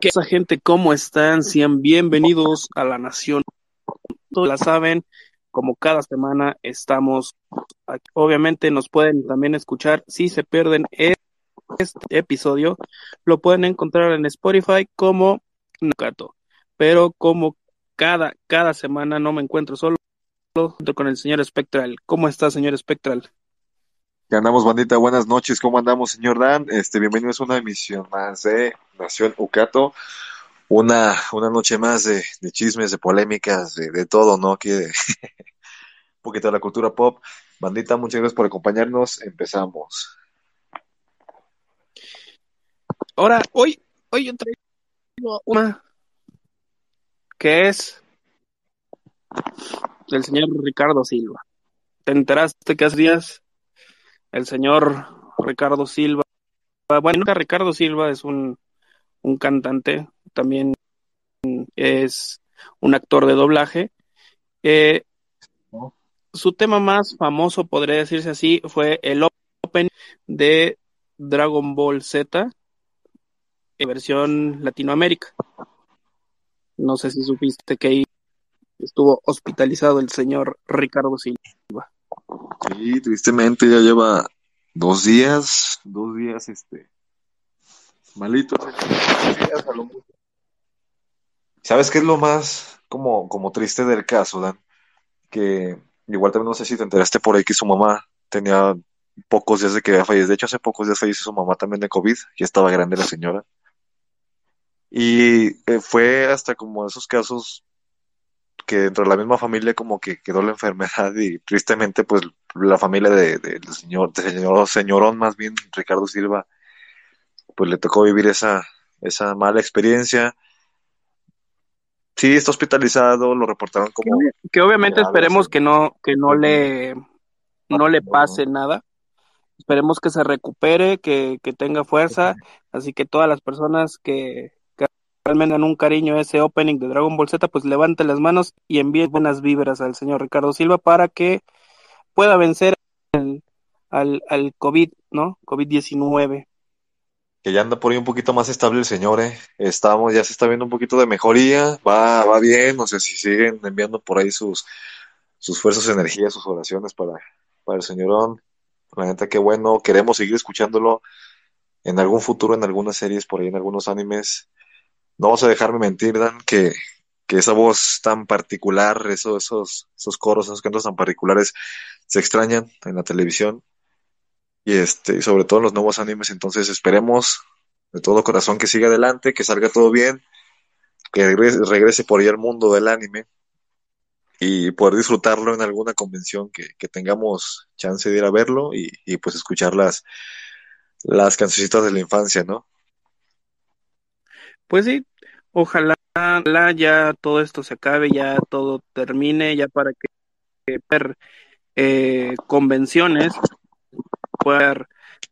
¿Qué esa gente? ¿Cómo están? Sean bienvenidos a la Nación. Todos la saben, como cada semana estamos aquí. Obviamente nos pueden también escuchar si se pierden este episodio, lo pueden encontrar en Spotify como Nakato. Pero como cada, cada semana no me encuentro solo junto con el señor Spectral. ¿Cómo está, señor Spectral? ¿Qué andamos, bandita? Buenas noches. ¿Cómo andamos, señor Dan? Este, bienvenidos a una emisión más de Nación Ucato. Una, una noche más de, chismes, de polémicas, de, todo, ¿no? Aquí un poquito de la cultura pop. Bandita, muchas gracias por acompañarnos. Empezamos. Ahora, hoy, hoy yo traigo una que es del señor Ricardo Silva. ¿Te enteraste que hace días el señor Ricardo Silva. Bueno, Ricardo Silva es un, un cantante, también es un actor de doblaje. Eh, su tema más famoso, podría decirse así, fue el Open de Dragon Ball Z versión Latinoamérica. No sé si supiste que ahí estuvo hospitalizado el señor Ricardo Silva. Sí, tristemente ya lleva dos días, dos días, este, malito. ¿Sabes qué es lo más como, como triste del caso, Dan? Que igual también no sé si te enteraste por ahí que su mamá tenía pocos días de que había fallecido. De hecho, hace pocos días falleció su mamá también de COVID, ya estaba grande la señora. Y eh, fue hasta como esos casos que dentro de la misma familia como que quedó la enfermedad y tristemente pues la familia del de, de señor, de señor, señorón más bien, Ricardo Silva, pues le tocó vivir esa, esa mala experiencia. Sí, está hospitalizado, lo reportaron como... Que, que obviamente esperemos que no, que no le, no le pase nada. Esperemos que se recupere, que, que tenga fuerza. Así que todas las personas que, realmente dan un cariño a ese opening de Dragon Ball Z, pues levante las manos y envíe buenas vibras al señor Ricardo Silva para que pueda vencer al, al, al COVID, ¿no? COVID-19. Ya anda por ahí un poquito más estable el señor, ¿eh? Estamos, ya se está viendo un poquito de mejoría, va, va bien, no sé si siguen enviando por ahí sus, sus fuerzas, energías, sus oraciones para, para el señorón. La neta, qué bueno, queremos seguir escuchándolo en algún futuro, en algunas series, por ahí en algunos animes no vas a dejarme mentir, Dan, que, que esa voz tan particular, esos, esos, esos coros, esos cantos tan particulares, se extrañan en la televisión y este, sobre todo en los nuevos animes. Entonces esperemos de todo corazón que siga adelante, que salga todo bien, que regrese, por ahí al mundo del anime y poder disfrutarlo en alguna convención que, que tengamos chance de ir a verlo y, y pues escuchar las, las cancioncitas de la infancia, ¿no? Pues sí, ojalá, ya todo esto se acabe, ya todo termine, ya para que ver eh, convenciones, ver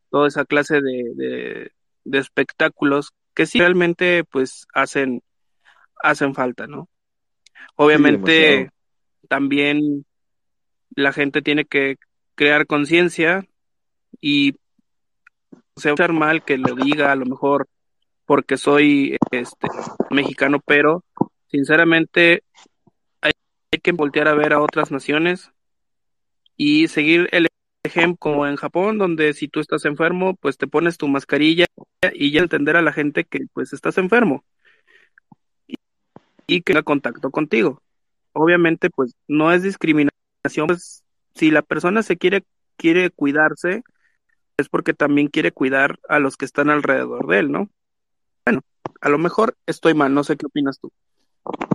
toda esa clase de, de, de, espectáculos que sí realmente pues hacen, hacen falta, ¿no? Obviamente sí, también la gente tiene que crear conciencia y se va a mal que lo diga a lo mejor porque soy este mexicano, pero sinceramente hay, hay, que voltear a ver a otras naciones y seguir el ejemplo como en Japón, donde si tú estás enfermo, pues te pones tu mascarilla y ya entender a la gente que pues estás enfermo y, que tenga contacto contigo. Obviamente, pues no es discriminación, pues si la persona se quiere quiere cuidarse es porque también quiere cuidar a los que están alrededor de él, ¿no? Bueno, a lo mejor estoy mal, no sé qué opinas tú.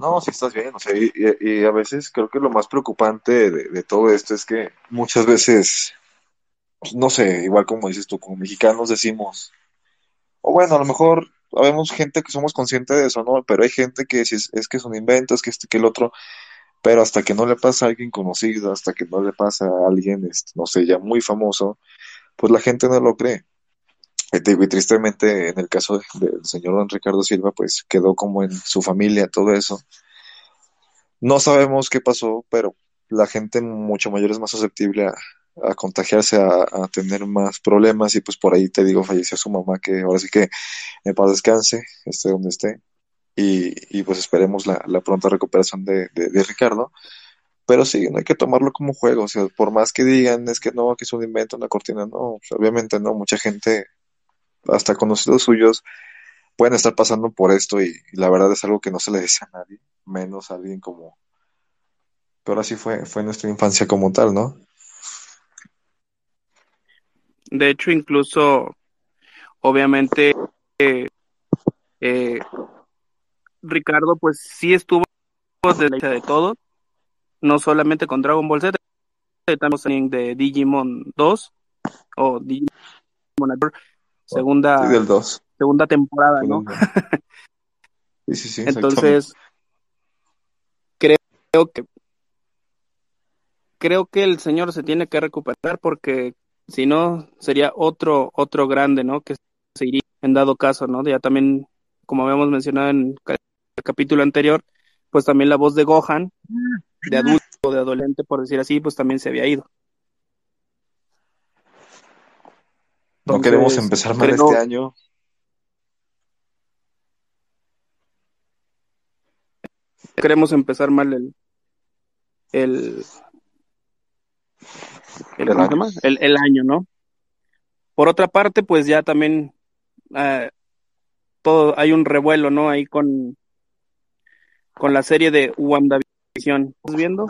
No, sí estás bien, o sea, y, y a veces creo que lo más preocupante de, todo esto es que muchas veces, no sé, igual como dices tú, como mexicanos decimos, o bueno, a lo mejor habemos gente que somos conscientes de eso, ¿no? Pero hay gente que es, es que es un invento, es que este, que el otro, pero hasta que no le pasa a alguien conocido, hasta que no le pasa a alguien, este, no sé, ya muy famoso, pues la gente no lo cree. Y tristemente, en el caso del señor don Ricardo Silva, pues quedó como en su familia todo eso. No sabemos qué pasó, pero la gente mucho mayor es más susceptible a, a contagiarse, a, tener más problemas y pues por ahí te digo, falleció su mamá, que ahora sí que en paz descanse, esté donde esté. Y, y pues esperemos la, la pronta recuperación de, de, Ricardo. Pero sí, no hay que tomarlo como juego, o sea, por más que digan, es que no, que es un invento, una cortina, no, obviamente no, mucha gente, hasta conocidos suyos, pueden estar pasando por esto y, la verdad es algo que no se le dice a nadie, menos a alguien como... Pero así fue, fue nuestra infancia como tal, ¿no? De hecho, incluso, obviamente, eh, eh, Ricardo, pues sí estuvo de la de todo, no solamente con Dragon Ball Z, también de Digimon 2 o Digimon segunda, sí, del 2. segunda temporada, ¿no? Sí, sí, sí. Entonces, creo que creo que el señor se tiene que recuperar porque si no sería otro otro grande, ¿no? Que se iría en dado caso, ¿no? Ya también, como habíamos mencionado en el capítulo anterior, pues también la voz de Gohan, de adulto o de adolescente, por decir así, pues también se había ido. No Entonces, queremos empezar mal este año. Queremos empezar mal el el el, El ¿cómo se año. llama? El- el año, ¿no? Por otra parte, pues ya también eh, todo hay un revuelo, ¿no? Ahí con con la serie de WandaVision. ¿Estás viendo?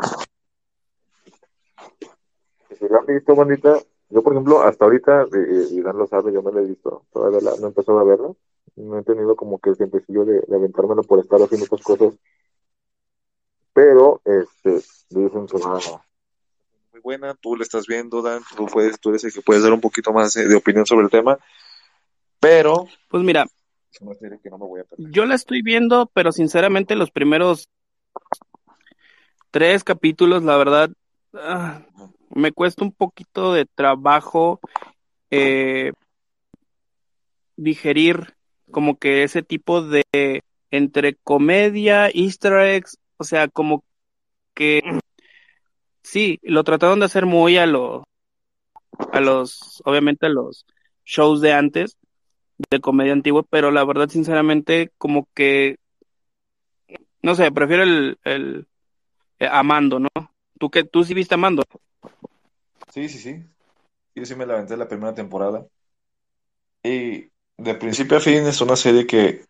Si lo han visto, bonita, yo por ejemplo, hasta ahorita, y, y Dan lo sabe, yo no lo he visto, todavía la- no he empezado a verla, no he tenido como que el tiempecillo de, de aventármelo por estar haciendo otras cosas, pero este, dicen que va muy buena, tú la estás viendo, Dan, tú, puedes, tú eres el que puedes dar un poquito más de, de opinión sobre el tema, pero Pues mira, que no me voy a yo la estoy viendo, pero sinceramente los primeros tres capítulos, la verdad, ah, me cuesta un poquito de trabajo eh, digerir como que ese tipo de entre comedia, easter eggs, o sea, como que sí, lo trataron de hacer muy a los, a los, obviamente a los shows de antes, de comedia antiguo, pero la verdad, sinceramente, como que, no sé, prefiero el, el, eh, Amando, ¿no? Tú que, tú sí viste Amando. Sí, sí, sí. Yo sí me la aventé la primera temporada. Y de principio a fin es una serie que,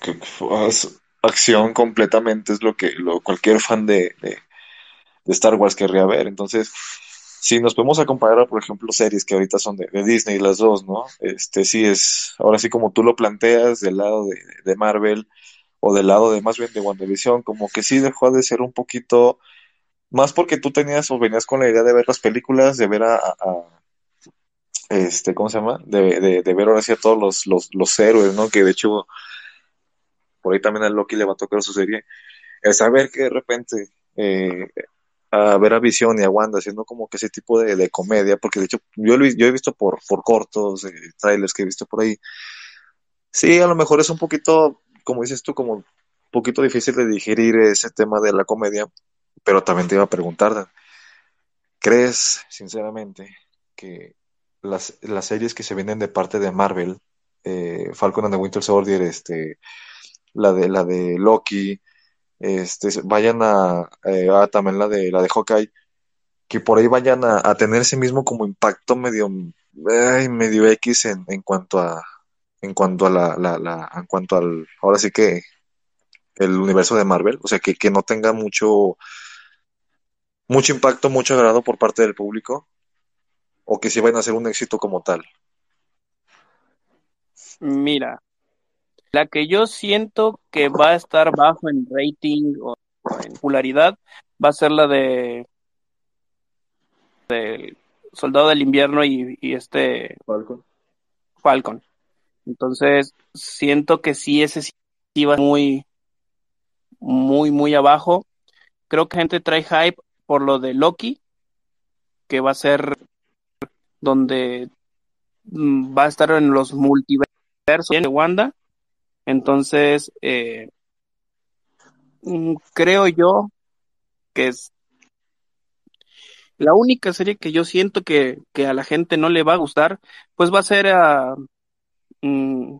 que es acción completamente, es lo que lo, cualquier fan de, de Star Wars querría ver. Entonces, si nos podemos a por ejemplo, series que ahorita son de, de Disney, las dos, ¿no? Este sí es, ahora sí como tú lo planteas, del lado de, de Marvel o del lado de más bien de WandaVision, como que sí dejó de ser un poquito, más porque tú tenías o venías con la idea de ver las películas, de ver a, a- a, este, ¿cómo se llama? De, de, de ver ahora sí a todos los, los, los héroes, ¿no? Que de hecho, por ahí también a Loki le va a tocar su serie. El saber que de repente, eh, a ver a Visión y a Wanda haciendo como que ese tipo de, de comedia, porque de hecho yo, lo yo he visto por, por cortos, eh, trailers que he visto por ahí. Sí, a lo mejor es un poquito, como dices tú, como un poquito difícil de digerir ese tema de la comedia, pero también te iba a preguntar, ¿crees sinceramente que las, las series que se vienen de parte de Marvel, eh, Falcon and the Winter Soldier, este, la de la de Loki, este, vayan a, eh, ah, también la de la de Hawkeye, que por ahí vayan a, a tener ese mismo como impacto medio, medio X en, en cuanto a, en cuanto a la, la, la, en cuanto al, ahora sí que el universo de Marvel, o sea, que, que no tenga mucho, mucho impacto, mucho agrado por parte del público, o que sí vayan a ser un éxito como tal. Mira, la que yo siento que va a estar bajo en rating o en popularidad va a ser la de del Soldado del Invierno y, y este Falcon. Falcon. Entonces, siento que sí, ese sí va muy, muy, muy abajo. Creo que gente trae hype por lo de Loki, que va a ser donde mm, va a estar en los multiversos de Wanda. Entonces, eh, mm, creo yo que es La única serie que yo siento que, que a la gente no le va a gustar, pues va a ser a... mm,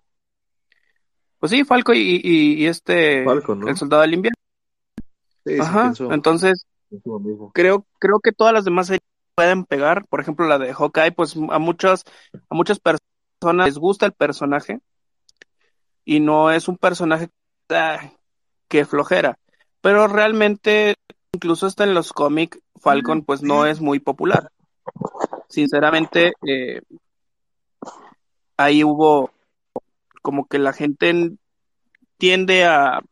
pues sí, Falco y, y- y este... Falcon, ¿no? El Soldado del Invierno. Sí, sí, Ajá, pienso, entonces pienso creo, creo que todas las demás series pueden pegar. Por ejemplo, la de Hawkeye, pues a muchas, a muchas personas les gusta el personaje y no es un personaje ah, que flojera. Pero realmente, incluso hasta en los cómics, Falcon pues no es muy popular. Sinceramente, eh, ahí hubo como que la gente tiende a,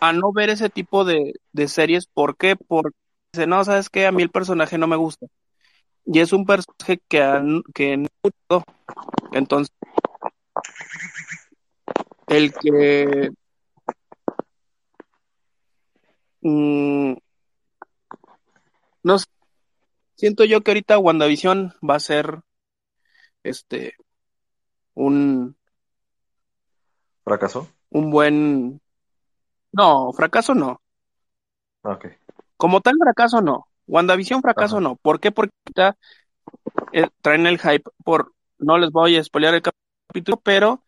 a no ver ese tipo de, de series. ¿Por qué? Porque dice, no, ¿sabes qué? A mí el personaje no me gusta. Y es un personaje que, que no gustó. Entonces, el que mm, no sé, siento yo que ahorita WandaVision va a ser este un, ¿Fracasó? un buen no, fracaso no. Ah, Ok. Como tal fracaso no. WandaVision fracaso Ajá. no. ¿Por qué? Porque eh, traen el hype por no les voy a spoilear el capítulo, pero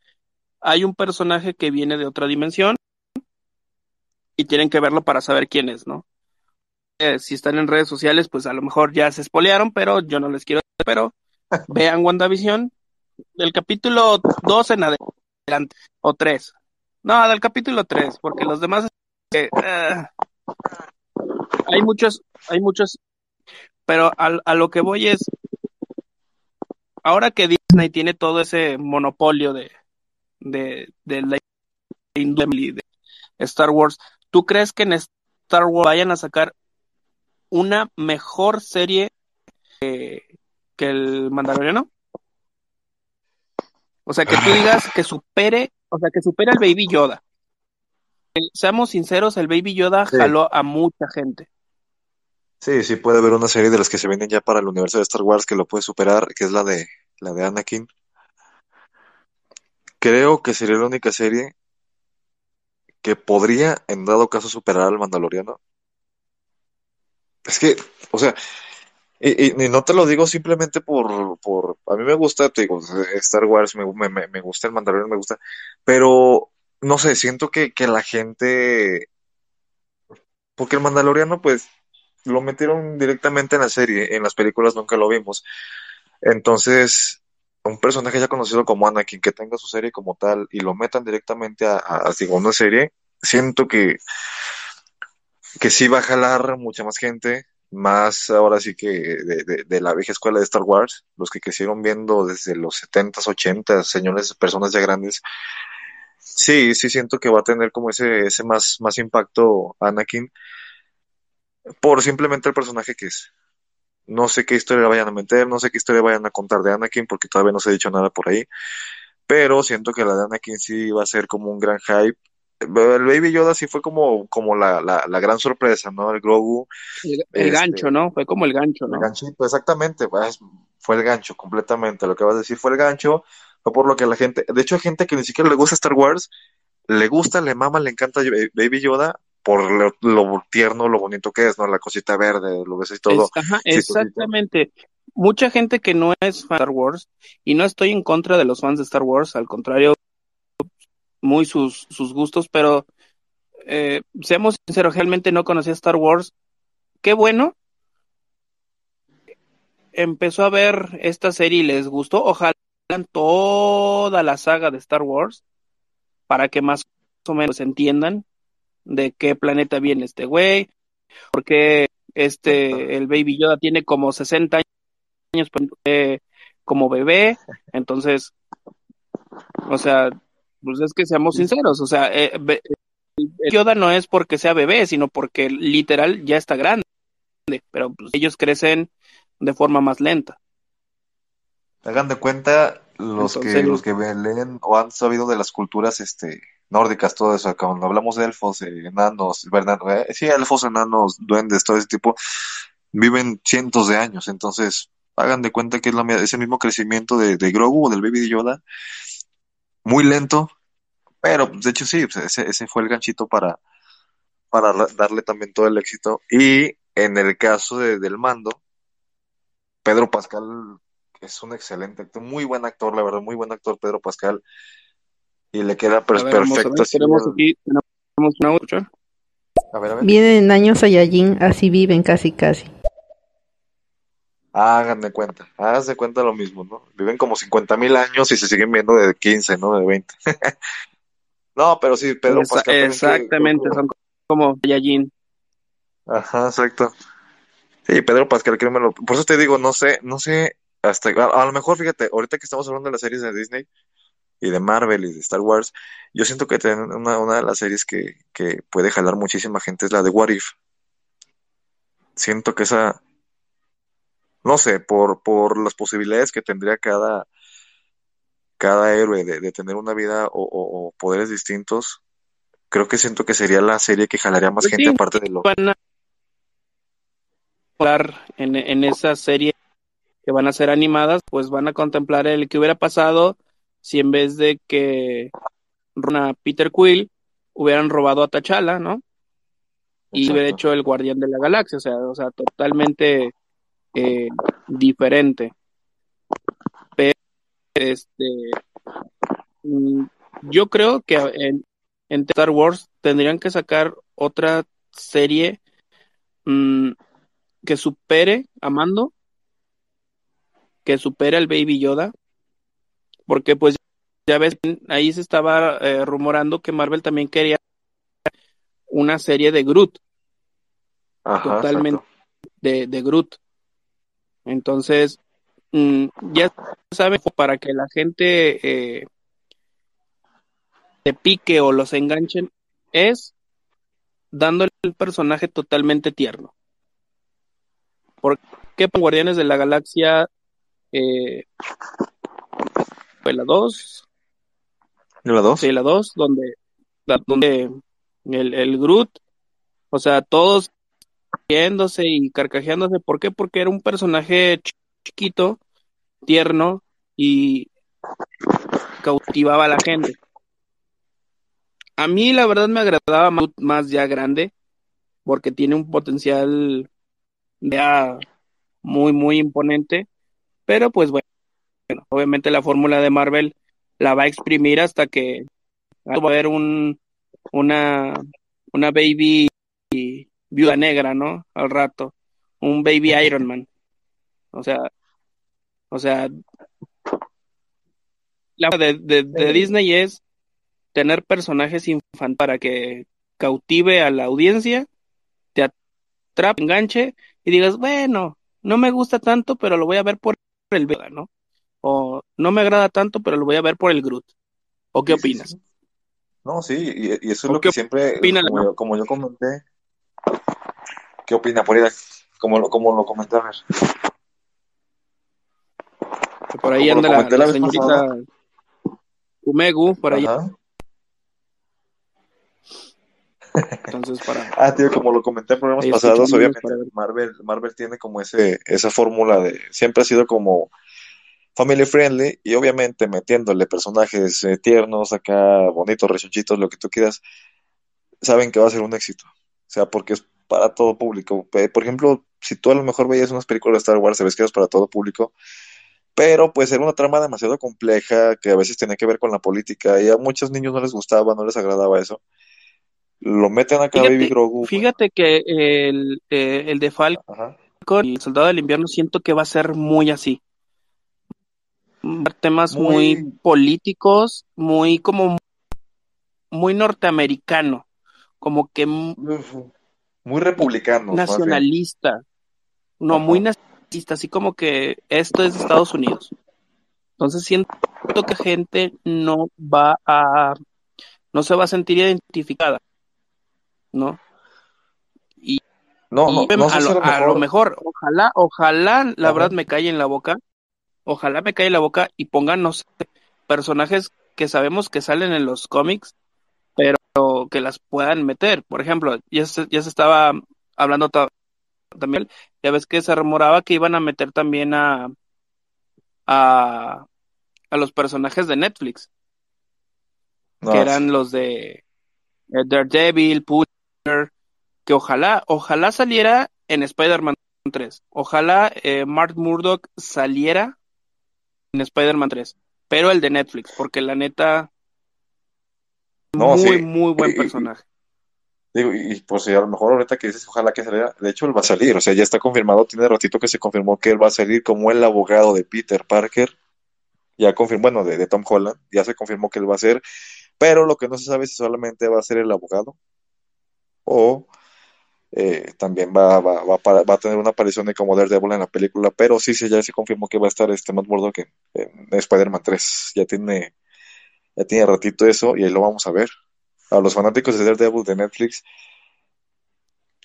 hay un personaje que viene de otra dimensión y tienen que verlo para saber quién es, ¿no? Eh, si están en redes sociales, pues a lo mejor ya se spoilearon, pero yo no les quiero, pero vean WandaVision del capítulo 2 en adelante, o 3. No, del capítulo 3, porque los demás eh, ah, hay muchos, hay muchos, pero a, a lo que voy es, ahora que Disney tiene todo ese monopolio de, de, de la industria de Star Wars, ¿tú crees que en Star Wars vayan a sacar una mejor serie que, que el Mandaloriano? O sea, que tú digas que supere, o sea, que supere al Baby Yoda. Seamos sinceros, el Baby Yoda Sí. jaló a mucha gente. Sí, sí puede haber una serie de las que se vienen ya para el universo de Star Wars que lo puede superar, que es la de la de Anakin. Creo que sería la única serie que podría, en dado caso, superar al Mandaloriano. Es que, o sea, y, y- no te lo digo simplemente por, por, a mí me gusta, te digo, Star Wars, me, me, me- me gusta el Mandaloriano, me gusta, pero no sé, siento que, que la gente, porque el Mandaloriano, pues, lo metieron directamente en la serie, en las películas nunca lo vimos. Entonces, un personaje ya conocido como Anakin, que tenga su serie como tal y lo metan directamente a, a, a, digo, una serie, siento que, que sí va a jalar mucha más gente, más ahora sí que de, de, la vieja escuela de Star Wars, los que crecieron viendo desde los 70s, 80s, señores, personas ya grandes. Sí, sí siento que va a tener como ese, ese más, más impacto Anakin por simplemente el personaje que es. No sé qué historia le vayan a meter, no sé qué historia vayan a contar de Anakin, porque todavía no se ha dicho nada por ahí. Pero siento que la de Anakin sí va a ser como un gran hype. El Baby Yoda sí fue como, como la, la, la gran sorpresa, ¿no? El Grogu. El, el este, gancho, ¿no? Fue como el gancho, ¿no? El ganchito, exactamente. Pues, fue el gancho, completamente. Lo que vas a decir fue el gancho. Fue por lo que la gente. De hecho, hay gente que ni siquiera le gusta Star Wars. Le gusta, le mama, le encanta Baby Yoda por lo, lo, tierno, lo bonito que es, ¿no? La cosita verde, lo ves y todo. Ajá, exactamente. Mucha gente que no es fan de Star Wars, y no estoy en contra de los fans de Star Wars, al contrario, muy sus, sus gustos, pero eh, seamos sinceros, realmente no conocía Star Wars. Qué bueno. Empezó a ver esta serie y les gustó. Ojalá toda la saga de Star Wars para que más o menos entiendan de qué planeta viene este güey, porque este, el Baby Yoda tiene como 60 años eh, como bebé, entonces, o sea, pues es que seamos sinceros, o sea, eh, Yoda no es porque sea bebé, sino porque literal ya está grande, pero pues, ellos crecen de forma más lenta. Hagan de cuenta los entonces, que los que leen o han sabido de las culturas este nórdicas, todo eso, cuando hablamos de elfos, eh, enanos, ¿verdad? Eh, sí, elfos, enanos, duendes, todo ese tipo, viven cientos de años, entonces hagan de cuenta que es la, ese mismo crecimiento de, de Grogu o del Baby Yoda, muy lento, pero de hecho sí, ese, ese fue el ganchito para, para darle también todo el éxito. Y en el caso de, del mando, Pedro Pascal es un excelente actor, muy buen actor, la verdad, muy buen actor Pedro Pascal. Y le queda pues, perfecto. tenemos aquí, tenemos una otra. A ver, a ver. Vienen en años Saiyajin, así viven casi casi. Hagan de cuenta, haz de cuenta lo mismo, ¿no? Viven como 50 mil años y se siguen viendo de 15, ¿no? De 20. no, pero sí, Pedro Pascal. Exactamente, son como Saiyajin. Ajá, exacto. Sí, Pedro Pascal, créemelo. Por eso te digo, no sé, no sé, hasta, a, lo mejor, fíjate, ahorita que estamos hablando de las series de Disney y de Marvel y de Star Wars, yo siento que una, una de las series que, que puede jalar muchísima gente es la de What If. Siento que esa, no sé, por, por las posibilidades que tendría cada, cada héroe de, tener una vida o, poderes distintos, creo que siento que sería la serie que jalaría más pues gente aparte de lo en, en esa serie que van a ser animadas, pues van a contemplar el que hubiera pasado si en vez de que a Peter Quill hubieran robado a T'Challa, ¿no? Y hubiera hecho el guardián de la galaxia, o sea, o sea, totalmente eh, diferente. Pero este mm, yo creo que en, en Star Wars tendrían que sacar otra serie mm, que supere a Mando, que supere al Baby Yoda, porque pues ya ves, ahí se estaba eh, rumorando que Marvel también quería una serie de Groot, totalmente de, de, Groot. Entonces, mm, ya saben, para que la gente eh, se pique o los enganchen, es dándole el personaje totalmente tierno. ¿Por qué Guardianes de la Galaxia eh, fue la 2? ¿La 2? Sí, la 2, donde, donde el, el Groot, o sea, todos riéndose y carcajeándose. ¿Por qué? Porque era un personaje chiquito, tierno y cautivaba a la gente. A mí la verdad me agradaba más, más ya grande porque tiene un potencial ya muy, muy imponente. Pero pues bueno, obviamente la fórmula de Marvel la va a exprimir hasta que va a haber un, una, una baby viuda negra, ¿no? Al rato. Un baby Iron Man. O sea, o sea, la de, de, de Disney es tener personajes infantiles para que cautive a la audiencia, te atrape, enganche y digas, bueno, no me gusta tanto, pero lo voy a ver por el Vega, ¿no? O no me agrada tanto, pero lo voy a ver por el Groot. ¿O qué opinas? No, sí, y, eso es lo que siempre, como, yo, comenté, ¿qué opina por ahí? Como, como lo comenté, a ver. por ahí anda la, señorita Umegu, por ahí. Entonces, para... ah, tío, como lo comenté en programas pasados, obviamente Marvel, Marvel tiene como ese, esa fórmula de, siempre ha sido como family friendly y obviamente metiéndole personajes eh, tiernos acá, bonitos, rechonchitos, lo que tú quieras, saben que va a ser un éxito. O sea, porque es para todo público. Por ejemplo, si tú a lo mejor veías unas películas de Star Wars, sabes que es para todo público, pero pues era una trama demasiado compleja que a veces tenía que ver con la política y a muchos niños no les gustaba, no les agradaba eso lo meten acá fíjate, Baby Grogu. Fíjate que el, eh, el de Falcon y el Soldado del Invierno siento que va a ser muy así. Temas muy, políticos, muy como muy norteamericano, como que muy republicano, nacionalista. No, muy nacionalista, así como que esto es de Estados Unidos. Entonces siento que gente no va a no se va a sentir identificada. ¿no? Y, no, a, lo, mejor, ojalá, ojalá, la verdad me calle en la boca, ojalá me en la boca y pongan, no sé, personajes que sabemos que salen en los cómics, pero que las puedan meter. Por ejemplo, ya se, ya se estaba hablando también, ya ves que se rumoraba que iban a meter también a, a, a los personajes de Netflix, que eran los de Daredevil, Push que ojalá, ojalá saliera en Spider-Man 3. Ojalá eh, Mark Murdock saliera en Spider-Man 3, pero el de Netflix, porque la neta, No, muy, sí. muy buen personaje. Digo, y pues a lo mejor ahorita que dices, ojalá que saliera, de hecho él va a salir, o sea, ya está confirmado, tiene ratito que se confirmó que él va a salir como el abogado de Peter Parker, ya confirmó, bueno, de, de Tom Holland, ya se confirmó que él va a ser, pero lo que no se sabe es si solamente va a ser el abogado o eh, también va, va, va, va a tener una aparición de como Daredevil en la película, pero sí, sí, ya se confirmó que va a estar este Matt Murdock en, en Spider-Man 3, ya tiene, ya tiene ratito eso y ahí lo vamos a ver. A los fanáticos de Daredevil de Netflix,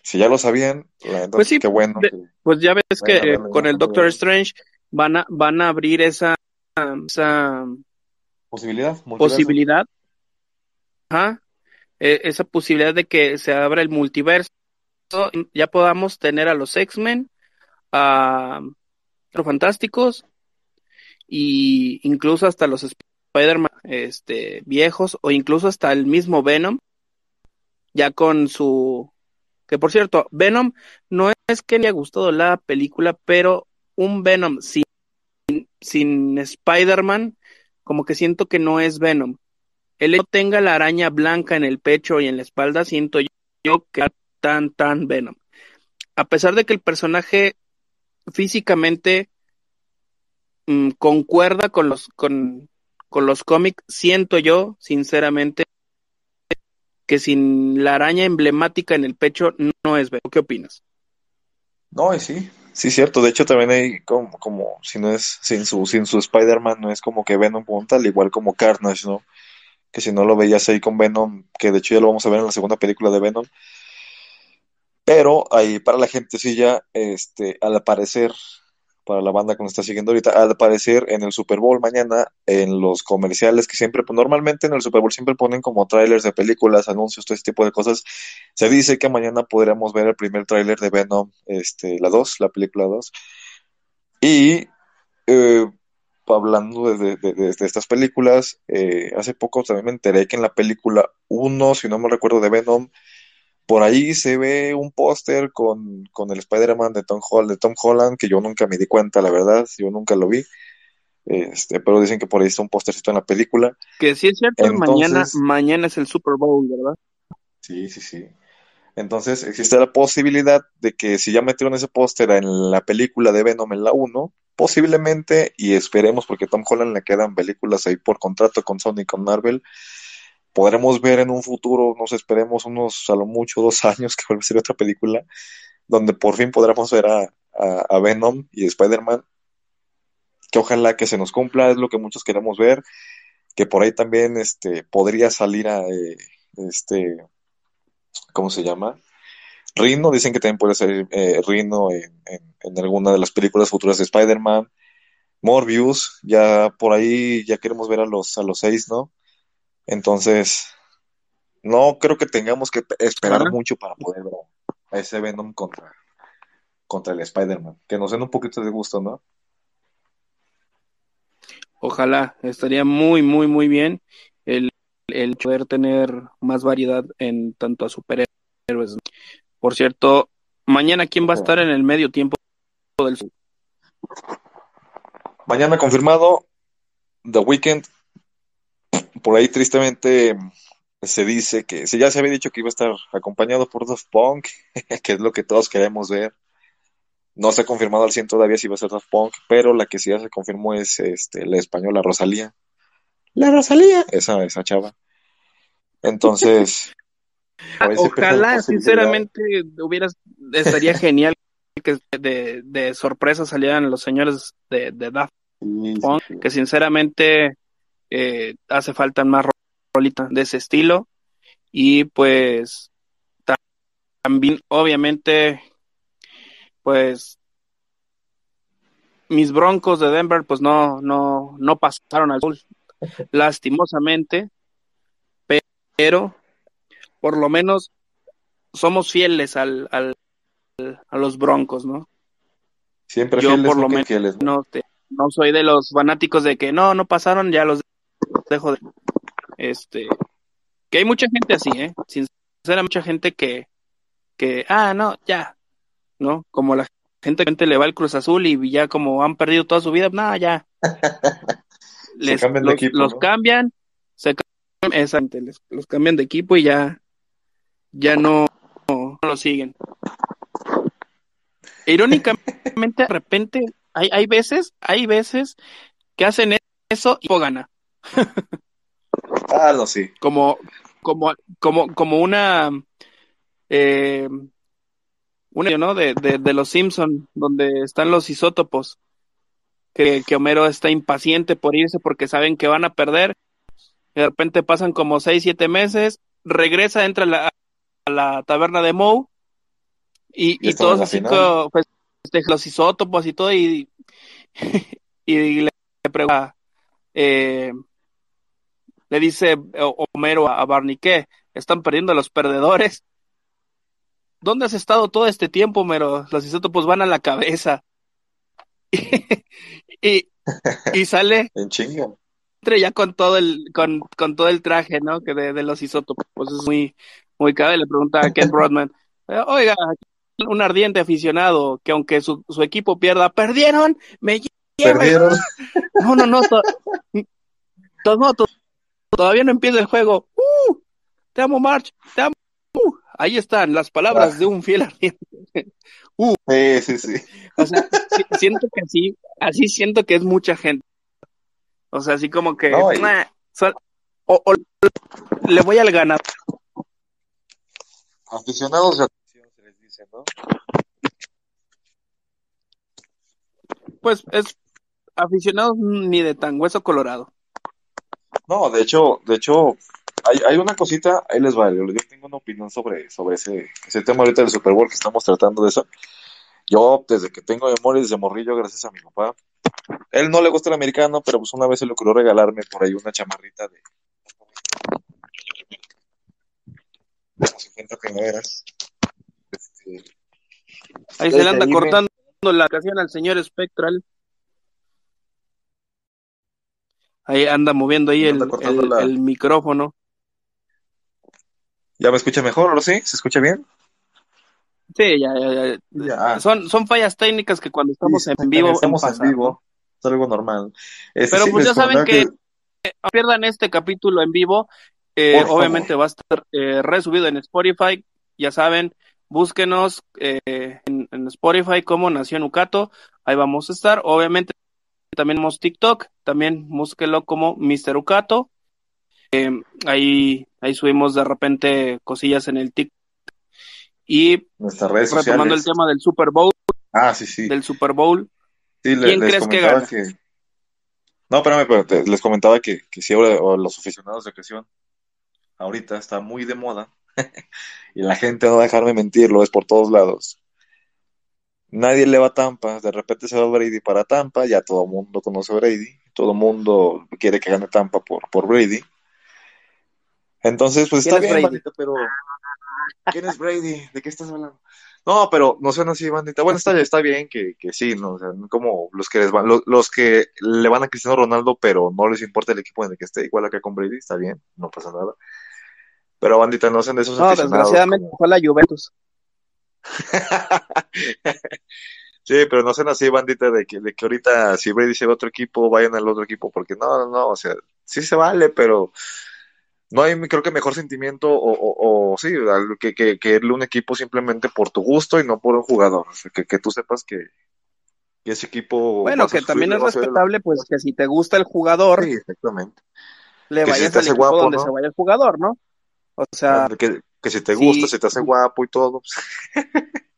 si ya lo sabían, Pues sí, qué bueno. de- que- Pues ya ves que con el Doctor. Strange van a, van a abrir esa, esa posibilidad, multiverso. posibilidad, ajá, eh, esa posibilidad de que se abra el multiverso, ya podamos tener a los X-Men, a los Fantásticos y incluso hasta los Spider-Man este, viejos o incluso hasta el mismo Venom, ya con su... Que por cierto, Venom no es que me haya gustado la película, pero un Venom sin, sin Spider-Man, como que siento que no es Venom. El hecho que tenga la araña blanca en el pecho y en la espalda, siento yo que tan, tan Venom. A pesar de que el personaje físicamente mm, concuerda con los, con, con los cómics, siento yo, sinceramente, que sin la araña emblemática en el pecho no es Venom. ¿Qué opinas? No, y sí, sí, cierto. De hecho, también hay como, como si no es sin su, sin su Spider-Man, no es como que Venom como tal, igual como Carnage, ¿no? Que si no lo veías ahí con Venom, que de hecho ya lo vamos a ver en la segunda película de Venom. Pero ahí para la gente sí ya, este, al parecer, para la banda que nos está siguiendo ahorita, al parecer en el Super Bowl mañana, en los comerciales que siempre, normalmente en el Super Bowl siempre ponen como trailers de películas, anuncios, todo ese tipo de cosas. Se dice que mañana podremos ver el primer tráiler de Venom, este, la 2, la película 2. Y eh, hablando de, de- de- de estas películas, eh, hace poco también me enteré que en la película 1, si no me recuerdo, de Venom, por ahí se ve un póster con, con el Spider-Man de Tom Holland, de Tom Holland, que yo nunca me di cuenta, la verdad, yo nunca lo vi. Este, pero dicen que por ahí está un póstercito en la película. Que si es cierto, Entonces- mañana, mañana es el Super Bowl, ¿verdad? Sí, sí, sí. Entonces existe la posibilidad de que si ya metieron ese póster en la película de Venom en la 1, posiblemente, y esperemos porque Tom Holland le quedan películas ahí por contrato con Sony y con Marvel, podremos ver en un futuro, nos esperemos unos, a lo mucho, dos años que vuelva a ser otra película, donde por fin podremos ver a, a- Venom y Spider-Man, que ojalá que se nos cumpla, es lo que muchos queremos ver, que por ahí también este, podría salir a, eh, este, ¿cómo se llama? Rhino, dicen que también puede ser eh, Rhino en, en- en alguna de las películas futuras de Spider-Man. Morbius, ya por ahí ya queremos ver a los, a los seis, ¿no? Entonces, no creo que tengamos que pe- esperar Ajá. mucho para poder ver a ese Venom contra, contra el Spider-Man. Que nos den un poquito de gusto, ¿no? Ojalá, estaría muy, muy, muy bien el, el poder tener más variedad en tanto a superhéroes. Por cierto, mañana, ¿quién va a estar en el medio tiempo del Mañana confirmado, The Weeknd. Por ahí tristemente se dice que, si ya se había dicho que iba a estar acompañado por Daft Punk, que es lo que todos queremos ver. No se ha confirmado al 100 todavía si va a ser Daft Punk, pero la que sí ya se confirmó es este, la española Rosalía. La Rosalía. Esa, esa chava. Entonces, Ojalá, sinceramente, hubieras, estaría genial que de, de sorpresa salieran los señores de, de Daft Punk, sí. que sinceramente eh, hace falta más rolitas de ese estilo. Y pues ta- también, obviamente, pues mis broncos de Denver, pues no, no, no pasaron al sur, lastimosamente, pe- pero por lo menos somos fieles al, al, a los broncos, ¿no? Siempre Yo fieles, por lo menos no, te- no soy de los fanáticos de que no, no pasaron, ya los dejo de... Este, que hay mucha gente así, ¿eh? Sinceramente, mucha gente que, que, ah, no, ya, ¿no? Como la gente que le va al Cruz Azul y ya como han perdido toda su vida, nada, ya. les, cambian de los, equipo, los ¿no? cambian, se cambian, les- los cambian de equipo y ya, ya no, no lo siguen. Irónicamente, de repente, hay, hay veces, hay veces que hacen eso y gana. Ah, no, sí. como, como, como, como una, eh, una, ¿no? De, de, de los Simpson, donde están los isótopos, que, que Homero está impaciente por irse porque saben que van a perder, de repente pasan como seis, siete meses, regresa, entra a la, a la taberna de Moe, y, Y todos así pues, los isótopos y todo, y, y le pregunta, eh, le dice O- Homero a a Barney, ¿qué? ¿Están perdiendo los perdedores? ¿Dónde has estado todo este tiempo, Homero? Los isótopos van a la cabeza. y, y sale En entre ya con todo el, con, con todo el traje, ¿no? Que de, de los isótopos. Pues es muy, muy cabe. Le pregunta a Ken Broadman, "Eh, oiga, un ardiente aficionado que aunque su, su equipo pierda, perdieron, me lleva. Perdieron. No, no, no. to- to- no, to- todavía no empieza el juego. ¡Uh! Te amo, March. Te amo. ¡Uh! Ahí están las palabras Ah. de un fiel ardiente. Sí, sí, sí. O sea, si- siento que así, así siento que es mucha gente. O sea, así como que No, y- "Nah, sol- o, o le voy al ganador. Aficionados de afición se les dice, ¿no? Pues es aficionados ni de tan hueso colorado. No, de hecho, de hecho, hay, hay una cosita, ahí les va, yo tengo una opinión sobre, sobre ese, ese tema ahorita del Super Bowl que estamos tratando de eso. Yo, desde que tengo memoria, desde morrillo, gracias a mi papá, él no le gusta el americano, pero pues una vez se le ocurrió regalarme por ahí una chamarrita de de las 50 primaveras. Este, Ahí se le anda ahí me- cortando la ocasión al señor Spectral. Ahí anda moviendo ahí el, el- la- el micrófono. ¿Ya me escucha mejor ahora sí? ¿Se escucha bien? Sí, ya, ya. Son, son fallas técnicas que cuando estamos Sí, en vivo estamos en vivo, es algo normal. Este, Pero sí, pues ya saben comentaba no pierdan este capítulo en vivo. Eh, obviamente va a estar eh, resubido en Spotify. Ya saben, búsquenos eh, en, en Spotify como Nación Ucato. Ahí vamos a estar. Obviamente también tenemos TikTok. También búsquelo como Mr. Ucato. Eh, ahí, ahí subimos de repente cosillas en el TikTok. Y nuestras redes retomando el tema del Super Bowl, Ah, sí, sí. del Super Bowl, Sí, le- ¿Quién les crees que gana? que- No, espérame, pero te- les comentaba que, que si ahora los aficionados de ocasión ahorita está muy de moda y la gente no va a dejarme mentir, lo es por todos lados. Nadie le va a Tampa, de repente se va Brady para Tampa, ya todo el mundo conoce a Brady, todo el mundo quiere que gane Tampa por, por Brady. Entonces, pues ¿Quién está es bien, bandita, pero ¿quién es Brady? ¿De qué estás hablando? No, pero no suena así, bandita. Bueno, está, está bien que, que sí, ¿no? O sea, como los que les van, los, los que le van a Cristiano Ronaldo, pero no les importa el equipo en el que esté, igual acá con Brady, está bien, no pasa nada. Pero bandita, no sean de esos no, desgraciadamente como- fue la Juventus. Sí, pero no sean así, bandita, de que, de que ahorita si Brady se va a otro equipo, vayan al otro equipo, porque no, no, no, o sea, sí se vale, pero no hay, creo que mejor sentimiento o, o, o sí, que, que, que irle a un equipo simplemente por tu gusto y no por un jugador. O sea, que, que tú sepas que, que ese equipo. Bueno, que también es respetable, pues que si te gusta el jugador, Sí, exactamente. le que si vayas te al equipo guapo, donde ¿no? se vaya el jugador, ¿no? O sea, Que, que si te sí. gusta, si te hace guapo y todo, pues,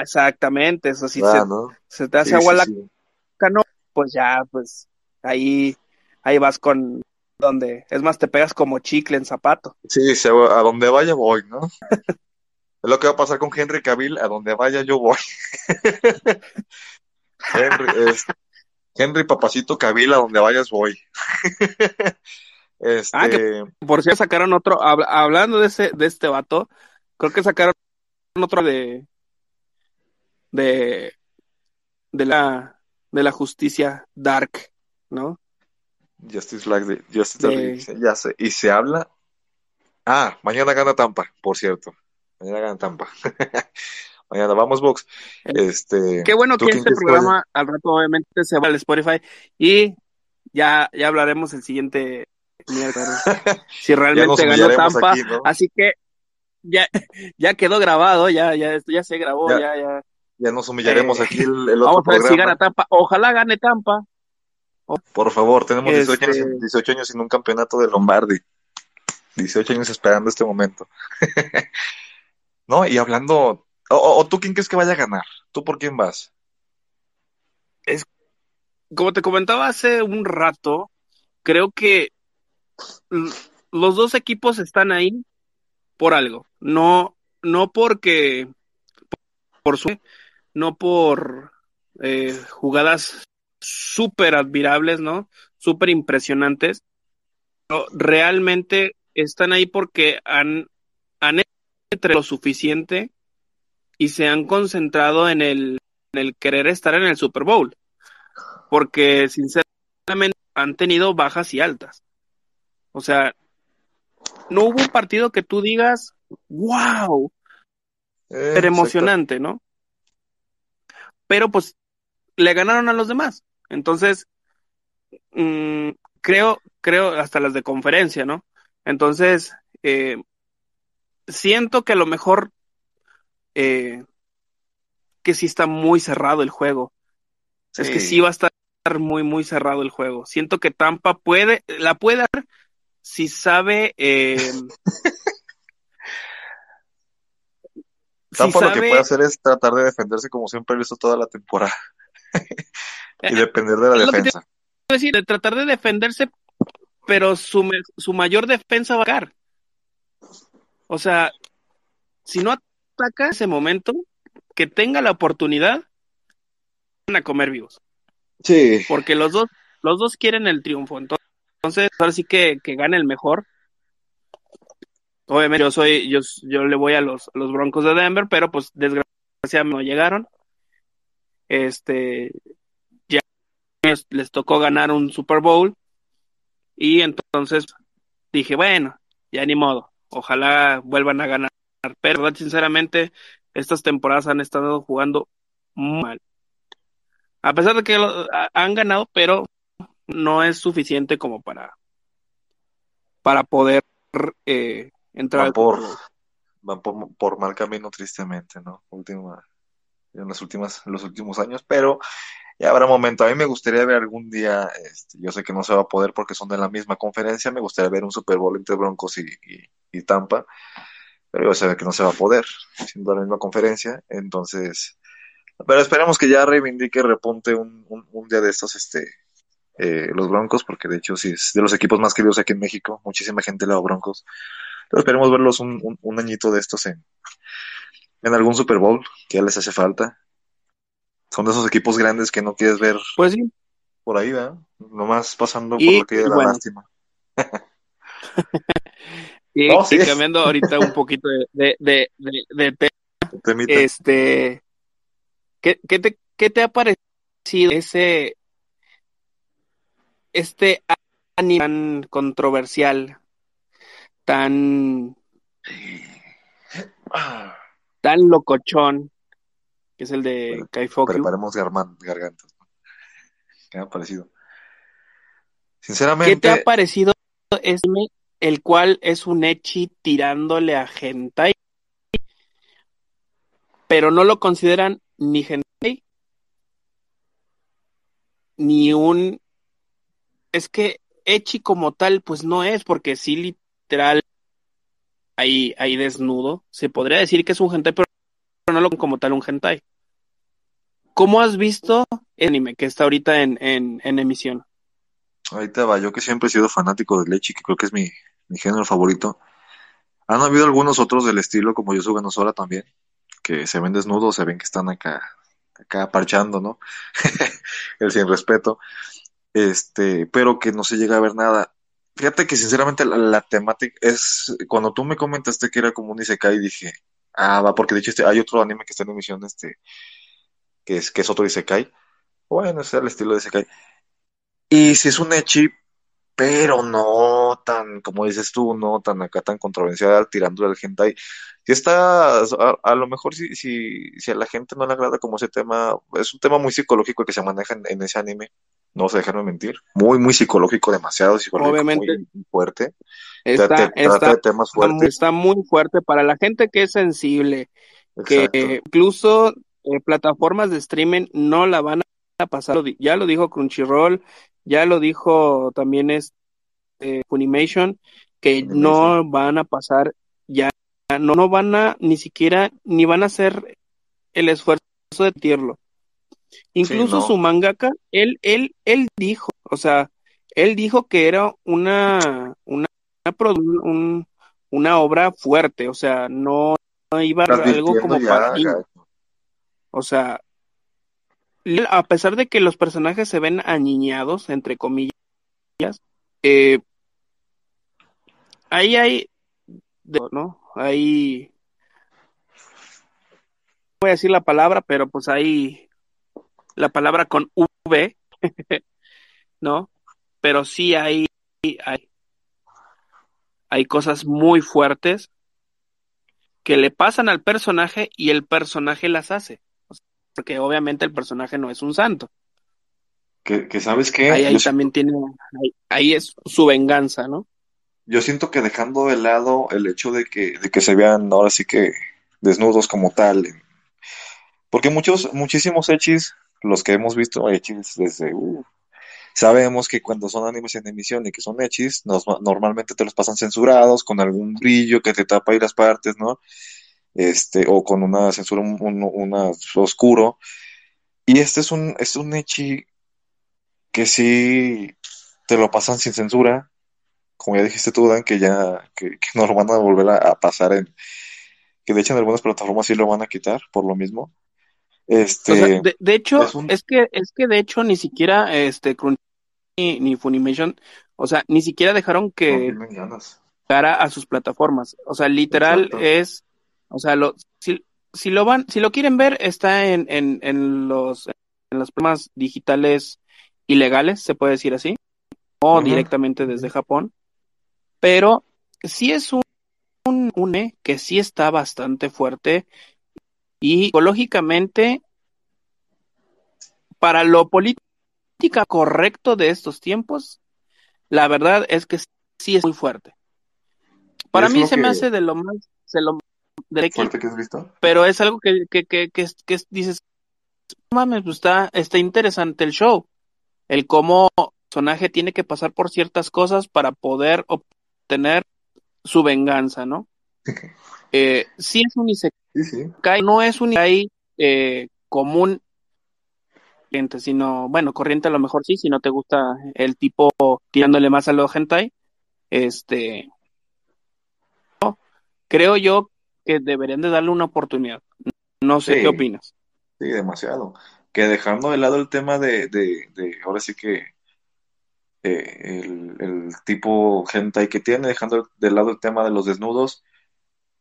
exactamente, eso sí ah, se, ¿no? se te hace Sí, agua sí, la sí. cano, pues ya, pues ahí, ahí vas con donde, es más, te pegas como chicle en zapato. Sí, se- a donde vaya voy, ¿no? Es lo que va a pasar con Henry Cavill, a donde vaya yo voy. Henry, es- Henry Papacito Cavill, a donde vayas voy. Este, Ah, Por si sacaron otro, hab- hablando de ese, de este vato, creo que sacaron otro de, de, de la, de la justicia dark, ¿no? Justice League, de- Justice De- ya sé. Y se habla. Ah, mañana gana Tampa, por cierto. Mañana gana Tampa. mañana. Vamos, Box. Este, Qué bueno ¿tú que este que programa al rato obviamente se va al Spotify y ya, ya hablaremos el siguiente miércoles si realmente ganó Tampa. aquí, ¿no? Así que ya, ya quedó grabado, ya, ya, esto ya se grabó, Ya. ya, ya. Ya nos humillaremos Eh, aquí el, el otro Vamos a ver si programa. gana Tampa. Ojalá gane Tampa. Por favor, tenemos 18, Este- años, sin- 18 años sin un campeonato de Lombardi. 18 años esperando este momento. no, y hablando, o, o- tú quién crees que vaya a ganar? ¿Tú por quién vas? Como te comentaba hace un rato, creo que los dos equipos están ahí por algo. No, no porque por su, no por eh, jugadas súper admirables, ¿no? Súper impresionantes. Pero realmente están ahí porque han, han hecho lo suficiente y se han concentrado en el, en el querer estar en el Super Bowl. Porque sinceramente han tenido bajas y altas. O sea, no hubo un partido que tú digas, wow, Eh, pero emocionante, ¿no? Pero pues le ganaron a los demás. Entonces, mm, creo, creo hasta las de conferencia, ¿no? Entonces, eh, siento que a lo mejor eh, que sí está muy cerrado el juego. Es que sí va a estar muy, muy cerrado el juego. Siento que Tampa puede, la puede dar si sabe, eh, si Tampa lo que puede hacer es tratar de defenderse como siempre lo hizo toda la temporada y depender de la Eh, Es te- defensa. decir, de tratar de defenderse, pero su, me- su mayor defensa va a caer. O sea, si no ataca ese momento, que tenga la oportunidad, van a comer vivos. Sí. Porque los dos, los dos quieren el triunfo. Entonces, ahora sí que, que gane el mejor. Obviamente yo soy, yo, yo le voy a los, los Broncos de Denver, pero pues desgraciadamente no llegaron. Este, ya les, tocó ganar un Super Bowl. Y entonces dije, bueno, ya ni modo. Ojalá vuelvan a ganar. Pero sinceramente, estas temporadas han estado jugando muy mal. A pesar de que lo- han ganado, pero no es suficiente como para, para poder eh, entrar Van por, van por, por mal camino tristemente, ¿no? Última, en las últimas, en los últimos años, pero ya habrá momento. A mí me gustaría ver algún día, este, yo sé que no se va a poder porque son de la misma conferencia, me gustaría ver un Super Bowl entre Broncos y, y- y Tampa, pero yo sé que no se va a poder, siendo la misma conferencia, entonces, pero esperemos que ya reivindique, repunte un, un, un día de estos, este, eh, los Broncos, porque de hecho sí es de los equipos más queridos aquí en México, muchísima gente le da Broncos, pero esperemos verlos un, un, un añito de estos en, en algún Super Bowl, que ya les hace falta. Son de esos equipos grandes que no quieres ver Pues sí, por ahí, ¿verdad? Nomás pasando Y, por lo que de la bueno. lástima. y, Oh, sí. y cambiando ahorita un poquito de, de, de, de- de tema, este, ¿qué, qué te, qué te ha parecido ese, este anime tan controversial, tan, Ah, tan locochón, que es el de Bueno, Kaifokyu? preparemos garman- gargantas. ¿Qué me ha parecido? ¿Qué te Sinceramente, ha parecido este el cual es un echi tirándole a hentai, pero no lo consideran ni hentai ni un es que echi como tal pues no es porque sí literal hay hay desnudo, se podría decir que es un hentai pero no lo como tal un hentai. ¿Cómo has visto el anime que está ahorita en, en, emisión? ahorita va, yo que siempre he sido fanático de Lechi, que creo que es mi, género favorito. Han habido algunos otros del estilo, como Yosuga Nozola también, que se ven desnudos, se ven que están acá, acá parchando, ¿no? El sin respeto. Este, pero que no se llega a ver nada. Fíjate que sinceramente la, la temática es, cuando tú me comentaste que era como un Isekai, dije, ah, va, porque de hecho este, hay otro anime que está en emisión, este, que es, que es otro Isekai. Bueno, ese es el estilo de Isekai. Y si es un Echi, pero no tan, como dices tú, no tan acá tan controversial, tirándole al hentai. Si está, a, lo mejor si, si, si a la gente no le agrada como ese tema, es un tema muy psicológico que se maneja en, en ese anime, no vas a dejarme mentir, muy, muy psicológico, demasiado psicológico, Obviamente. muy, muy fuerte. Está, Trata- está, trata de temas fuertes. está muy fuerte para la gente que es sensible, que incluso eh, plataformas de streaming no la van a pasar. Ya lo dijo Crunchyroll, ya lo dijo también es eh, Funimation, que Funimation. no van a pasar ya, no, no van a ni siquiera, ni van a hacer el esfuerzo de tirarlo. Incluso no. su mangaka, él, él, él dijo, o sea, él dijo que era una, una, un- una obra fuerte, o sea, no, no iba a algo como ya, para. O sea, a pesar de que los personajes se ven aniñados, entre comillas, eh, ahí hay, de- ¿no? Ahí, no voy a decir la palabra, pero pues ahí, la palabra con V, ¿no? Pero sí hay, hay, hay cosas muy fuertes que le pasan al personaje y el personaje las hace. Porque obviamente el personaje no es un santo. Que, que sabes qué, Ahí, ahí yo, siento, también tiene, ahí, ahí es su venganza, ¿no? yo siento que dejando de lado el hecho de que, de que se vean ahora sí que desnudos como tal, porque muchos, muchísimos hechis, los que hemos visto hechis desde, uh, sabemos que cuando son animes en emisión y que son hechis, nos- normalmente te los pasan censurados, con algún brillo que te tapa ahí las partes, ¿no? Este, o con una censura un, un- una oscuro. Y este es un, es un echi que sí te lo pasan sin censura, como ya dijiste tú, Dan, que ya, que, que no lo van a volver a, a pasar en, que de hecho en algunas plataformas sí lo van a quitar por lo mismo. O sea, Este, de, de hecho, es un, es que, es que de hecho ni siquiera este Crunchy ni, ni Funimation, o sea, ni siquiera dejaron no que ganas. llegara a sus plataformas. O sea, literal Exacto. es, o sea, lo, si, si lo van, si lo quieren ver, está en, en, en los, en las plataformas digitales ilegales, se puede decir así, o directamente desde Japón. Pero sí es un, un, un eh, que sí está bastante fuerte y psicológicamente para lo política correcto de estos tiempos, la verdad es que sí es muy fuerte. Para mí se me hace de lo más, de lo de fuerte que has visto. pero es algo que, que, que, que, que dices, "No mames, pues está, está interesante el show. El cómo el personaje tiene que pasar por ciertas cosas para poder obtener su venganza, ¿no? Eh, sí es un Sí, sí. isekai, no es un isekai eh, común, corriente, sino, bueno, corriente a lo mejor sí, si no te gusta el tipo tirándole más a lo hentai, este, creo yo que deberían de darle una oportunidad. No sé qué opinas. sí, demasiado. Que dejando de lado el tema de, de, de ahora sí que eh, el, el tipo hentai que tiene, dejando de lado el tema de los desnudos,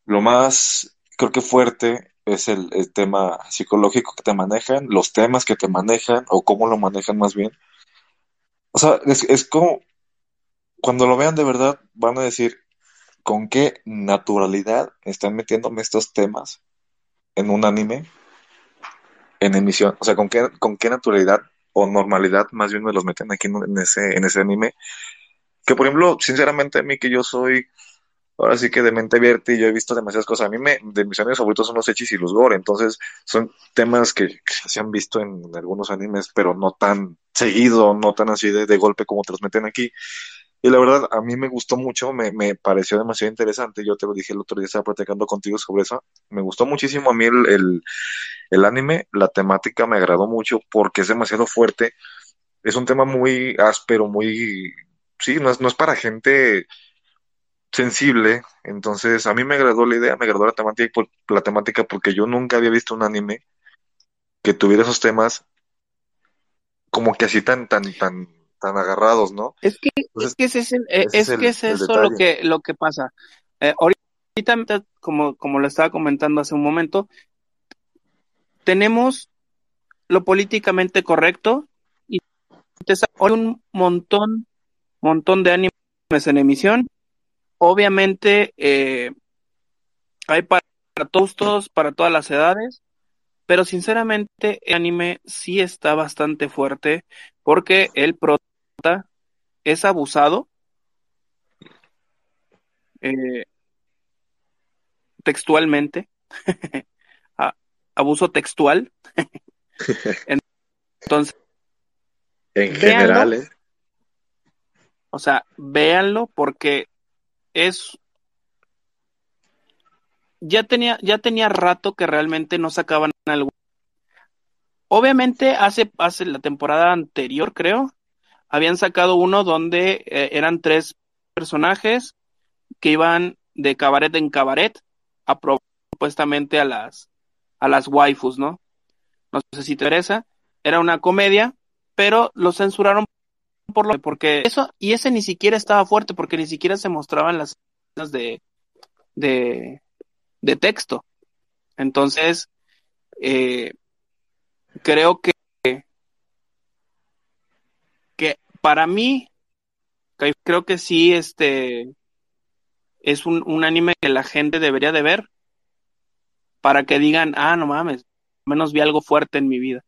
lo más creo que fuerte es el, el tema psicológico que te manejan, los temas que te manejan o cómo lo manejan más bien. O sea, es, es como cuando lo vean de verdad van a decir con qué naturalidad están metiéndome estos temas en un anime en emisión. O sea, con qué, con qué naturalidad o normalidad más bien me los meten aquí en, ese, en ese anime. Que por ejemplo, sinceramente a mí que yo soy ahora sí que de mente abierta y yo he visto demasiadas cosas. A mí me, de mis animes favoritos son los hechis y los gore, entonces son temas que, se han visto en, algunos animes, pero no tan seguido, no tan así de, de golpe como te los meten aquí. Y la verdad, a mí me gustó mucho, me, me pareció demasiado interesante. Yo te lo dije el otro día, estaba platicando contigo sobre eso. Me gustó muchísimo a mí el, el, el anime, la temática me agradó mucho porque es demasiado fuerte. Es un tema muy áspero, muy... Sí, no es, no es para gente sensible. Entonces, a mí me agradó la idea, me agradó la temática, por- la temática porque yo nunca había visto un anime que tuviera esos temas como que así tan, tan, tan, tan agarrados, ¿no? Es que, Entonces, es que ese es, el- ese es es que el, es eso lo que, lo que pasa. Eh, ahorita, como, como lo estaba comentando hace un momento, tenemos lo políticamente correcto y te sale un montón, montón de animes en emisión. Obviamente, eh, hay para todos, para todas las edades, pero sinceramente el anime sí está bastante fuerte porque el prota es abusado eh, textualmente, abuso textual. Entonces, en general, ¿eh? O sea, véanlo porque es ya tenía, ya tenía rato que realmente no sacaban algo. Obviamente, hace, hace la temporada anterior, creo, habían sacado uno donde eh, eran tres personajes que iban de cabaret en cabaret a supuestamente a las, a las waifus, ¿no? No sé si te interesa. Era una comedia, pero lo censuraron por lo porque eso, y ese ni siquiera estaba fuerte, porque ni siquiera se mostraban las escenas de, de, de texto. Entonces, eh, creo que, que para mí, creo que sí, este, es un, un anime que la gente debería de ver para que digan, ah, no mames, menos vi algo fuerte en mi vida.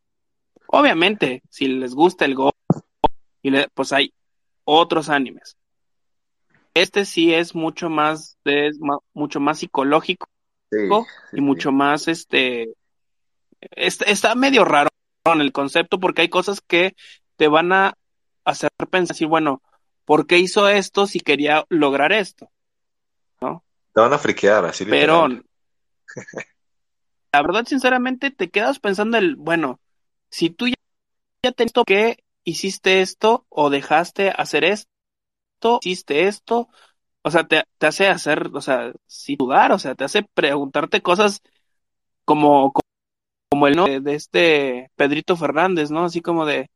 Obviamente, si les gusta el Go, y pues hay otros animes. Este sí es mucho más, es mucho más psicológico y mucho más, este, está, medio raro en el concepto porque hay cosas que te van a hacer pensar, decir, bueno, ¿por qué hizo esto si quería lograr esto? ¿No? Te van a friquear, así Pero, la verdad, sinceramente, te quedas pensando el, bueno, si tú ya, ya te que hiciste esto o dejaste hacer esto, hiciste esto, o sea, te, hace hacer, o sea, sí dudar, o sea, te hace preguntarte cosas como, como, el nombre de, este Pedrito Fernández, ¿no? Así como de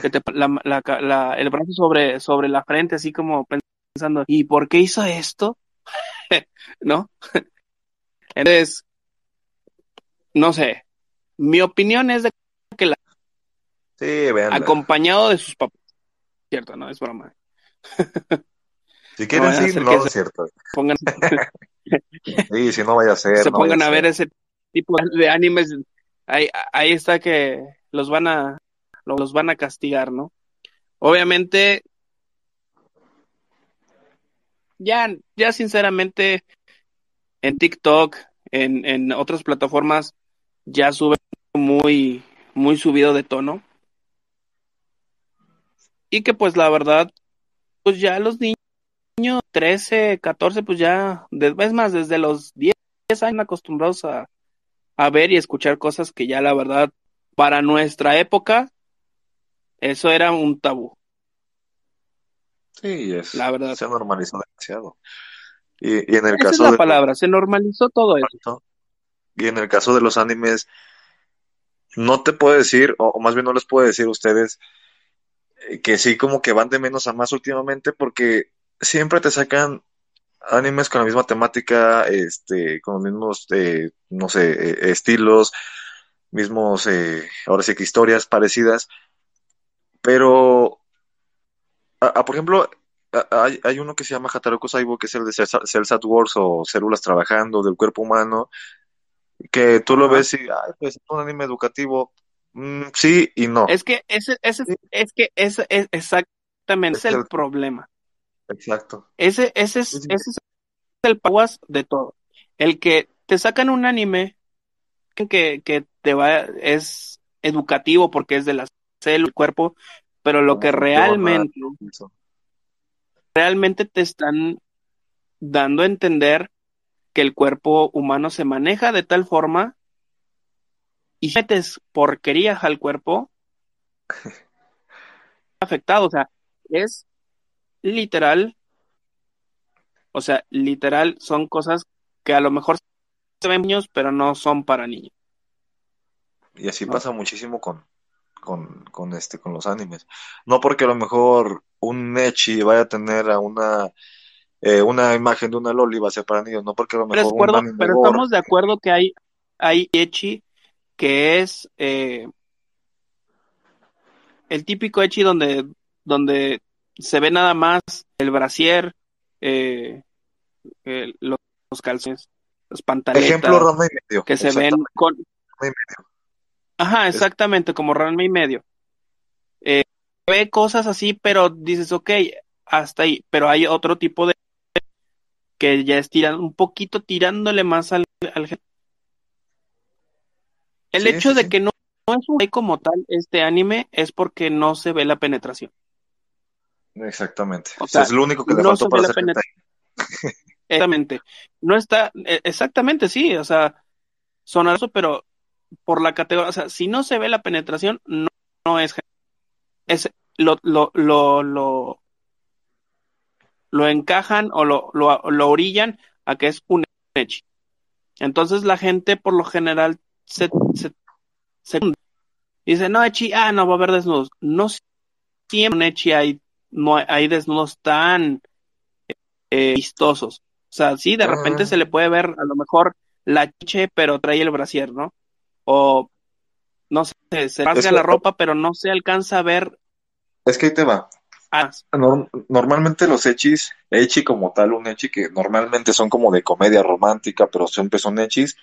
que te, el brazo sobre, sobre la frente, así como pensando, ¿y por qué hizo esto? ¿No? Entonces, no sé, mi opinión es de. Sí, vean. Acompañado de sus papás. Cierto, no, es broma. Si quieren, sí, no, es cierto. Pongan... sí, si no vaya a ser. Se pongan a, ver ese tipo de animes. Ahí, ahí está que los van a los van a castigar, ¿no? Obviamente, ya, ya sinceramente, en TikTok, en, en otras plataformas, ya sube muy, muy subido de tono. Y que pues la verdad, pues ya los niños 13, 14, pues ya, es más, desde los 10 años acostumbrados a, ver y escuchar cosas que ya la verdad, para nuestra época, eso era un tabú. Sí, es, la verdad. Se normalizó demasiado. Y, en el Esa caso es la palabra, se normalizó todo eso. Y en el caso de los animes, no te puedo decir, o, más bien no les puedo decir a ustedes, que sí como que van de menos a más últimamente, porque siempre te sacan animes con la misma temática, este, con los mismos, eh, no sé, eh, estilos, mismos, eh, ahora sí que historias parecidas, pero, por ejemplo, hay, hay, uno que se llama Hataroku Saibo, que es el de Cells at Wars o Células Trabajando del Cuerpo Humano, que tú lo ves y, ay, pues es un anime educativo, mm, sí y no. Es que ese, ese, es que ese es exactamente es el problema. Exacto. Ese, ese, es, ese es el paguas de todo. El que te sacan un anime que, que te va, es educativo porque es de la célula, el cuerpo, pero lo que realmente, realmente te están dando a entender que el cuerpo humano se maneja de tal forma y metes porquerías al cuerpo afectado, o sea, es literal, o sea, literal son cosas que a lo mejor se ven niños, pero no son para niños. Y así pasa muchísimo con, con, con, este, con los animes. No porque a lo mejor un Nechi vaya a tener a una, eh, una imagen de una Loli va a ser para niños, no porque a lo mejor pero, pero estamos de acuerdo que hay, hay Echi que es eh, el típico Echi donde, donde se ve nada más el brasier, eh, los, calzones, los pantalones. Ejemplo, Ranma y medio. Que se ven con. Ajá, exactamente, como Ranma y medio. Eh, ve cosas así, pero dices, ok, hasta ahí. Pero hay otro tipo de. que ya es tirando, un poquito tirándole más al. al... El Sí, hecho sí, de sí. que no, no es un como tal este anime es porque no se ve la penetración. Exactamente. O sea, es lo único que le no faltó se para ve la hacer. Exactamente. No está, eh, exactamente, sí, o sea, sonaroso, pero por la categoría, o sea, si no se ve la penetración, no, no es, es lo, lo, lo, lo, lo encajan o lo, lo, lo orillan a que es un ecchi. Entonces la gente por lo general se, se, se dice, no, ecchi, ah, no va a haber desnudos. No siempre en ecchi hay, no hay, desnudos tan eh, vistosos. O sea, sí, de repente Ah. se le puede ver a lo mejor la chiche, pero trae el brasier, ¿no? O no sé, se rasga Eso- la ropa, pero no se alcanza a ver Es que ahí te va. normalmente los echis, echi como tal, un echi que normalmente son como de comedia romántica, pero siempre son echis,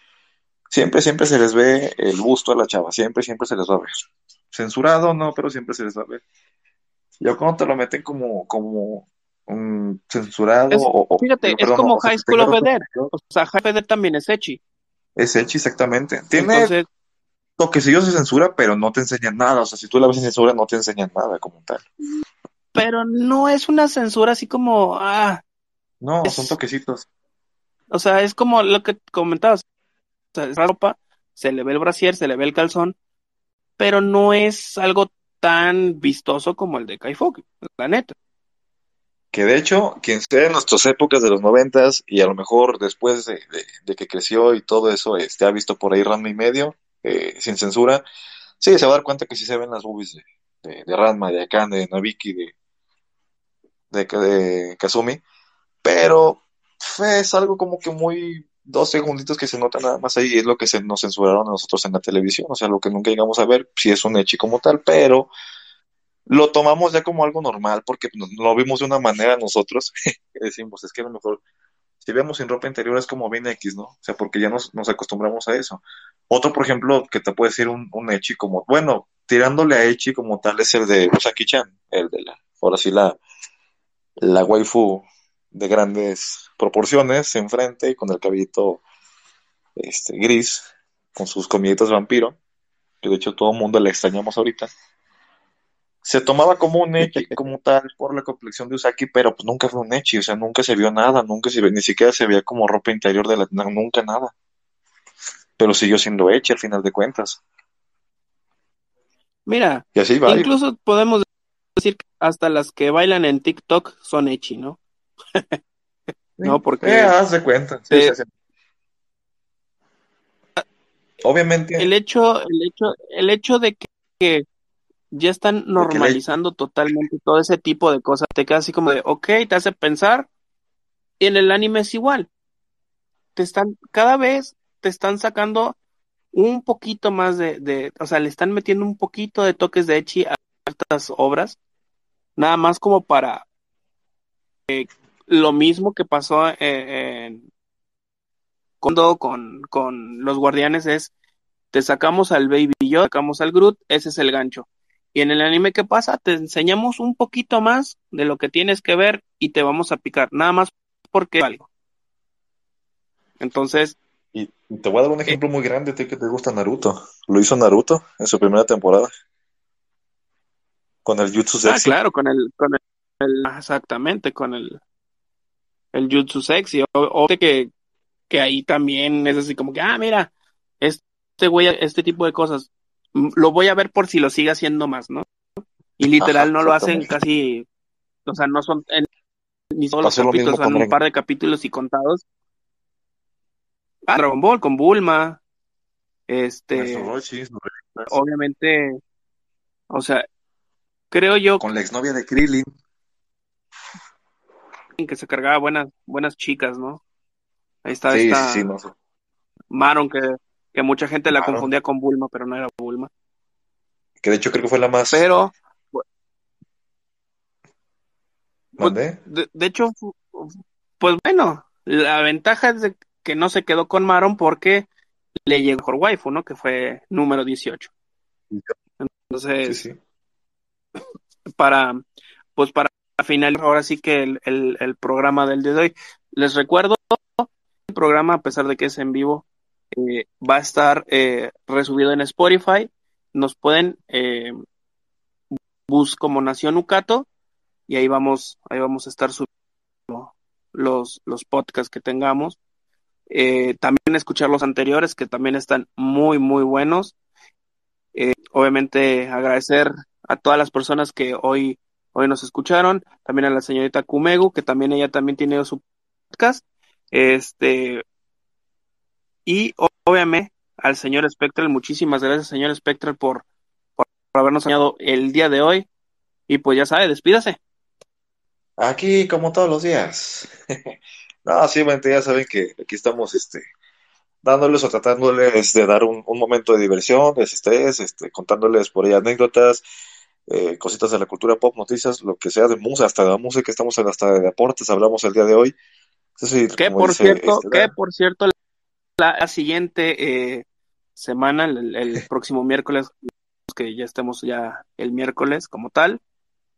siempre, siempre se les ve el busto a la chava, siempre, siempre se les va a ver. Censurado, no, pero siempre se les va a ver. Ya cuando te lo meten como, como un censurado Es- o, o- fíjate, perdón, es como o High School of the Dead. representación, O sea, High Feder también es Echi. Es echi, exactamente. Tiene Entonces, toquecillos de censura, pero no te enseñan nada. O sea, si tú la ves en censura, no te enseñan nada como tal. pero no es una censura así como, ah, No, Es- son toquecitos. o sea, es como lo que comentabas. Es ropa, se le ve el brasier, se le ve el calzón, pero no es algo tan vistoso como el de Kaifoki, la neta. Que de hecho, quien sea en nuestras épocas de los noventas y a lo mejor después de, de- que creció y todo eso, este, ha visto por ahí Ranma y medio, eh, sin censura, sí, se va a dar cuenta que sí se ven las boobies de, de, de Ranma, de Akane, de Nabiki, de, de, de Kazumi, pero fue- es algo como que muy dos segunditos que se nota nada más ahí, es lo que se nos censuraron a nosotros en la televisión, o sea, lo que nunca llegamos a ver, si es un echi como tal, pero lo tomamos ya como algo normal porque lo vimos de una manera nosotros que decimos, es que a lo mejor si vemos sin ropa interior es como bien X, ¿no? O sea, porque ya nos, nos acostumbramos a eso. Otro, por ejemplo, que te puede decir un, un Echi como, bueno, tirándole a Echi como tal es el de Usaki-chan, el de la, ahora sí la, la waifu de grandes proporciones enfrente y con el cabellito este, gris, con sus comiditas vampiro, que de hecho todo el mundo le extrañamos ahorita. Se tomaba como un Echi, como tal, por la complexión de Usaki, pero pues nunca fue un Echi, o sea, nunca se vio nada, nunca se ni siquiera se veía como ropa interior de la, no, nunca nada. Pero siguió siendo Echi al final de cuentas. Mira, Y así va. incluso podemos decir que hasta las que bailan en TikTok son Echi, ¿no? No, porque- Eh, haz de cuenta. sí, Eh, sí, sí. Obviamente, el hecho, el hecho, el hecho de que, que ya están normalizando totalmente todo ese tipo de cosas, te queda así como de, ok, te hace pensar, y en el anime es igual. Te están, cada vez te están sacando un poquito más de, de, o sea, le están metiendo un poquito de toques de Echi a ciertas obras, nada más como para eh, lo mismo que pasó eh, en cuando con, con los guardianes es te sacamos al Baby Yoda, sacamos al Groot, ese es el gancho. Y en el anime, ¿qué pasa? Te enseñamos un poquito más de lo que tienes que ver y te vamos a picar, nada más porque algo. Entonces, y te voy a dar un ejemplo muy grande, ti que te gusta Naruto. Lo hizo Naruto en su primera temporada. Con el Jutsu ah, claro, con el, con el, el- exactamente, con el, el Jutsu Sexy, o, o que, que ahí también es así como que, ah, mira, este güey, este tipo de cosas, mm, lo voy a ver por si lo sigue haciendo más, ¿no? Y literal Ajá, no lo hacen casi, o sea, no son en, ni todos los Pasó lo mismo capítulos, son un par de capítulos y contados. Ah, Dragon Ball con Bulma, este, obviamente, o sea, creo yo con la exnovia de Krillin. Que se cargaba buenas, buenas chicas, ¿no? Ahí está Sí, esta sí, sí, no sé. Maron que, que mucha gente la Maron. confundía con Bulma, pero no era Bulma. Que de hecho creo que fue la más. Pero, Pues, de, de, hecho, pues bueno, la ventaja es de que no se quedó con Maron porque le llegó por waifu, ¿no? Que fue número 18. Entonces, para, pues para finalizar ahora sí que el, el, programa del día de hoy, les recuerdo, el programa, a pesar de que es en vivo, eh, va a estar eh, resubido en Spotify. Nos pueden eh, buscar como Nación Ucato y ahí vamos, ahí vamos a estar subiendo los, los podcasts que tengamos. Eh, también escuchar los anteriores que también están muy, muy buenos. Eh, obviamente agradecer a todas las personas que hoy, hoy nos escucharon, también a la señorita Kumegu, que también ella también tiene su podcast. Este, y obviamente al señor Spectral, muchísimas gracias señor Spectral por, por, habernos añadido el día de hoy. Y pues ya sabe, despídase. Aquí como todos los días. No, sí, ya saben que aquí estamos este, dándoles o tratándoles de dar un, momento de diversión, de estrés, este, contándoles por ahí anécdotas, eh, cositas de la cultura pop, noticias, lo que sea de música, hasta de la música, estamos en, hasta de deportes, hablamos el día de hoy. que por cierto, este, que por cierto, la, siguiente eh, semana, el, próximo miércoles, que ya estemos ya el miércoles como tal,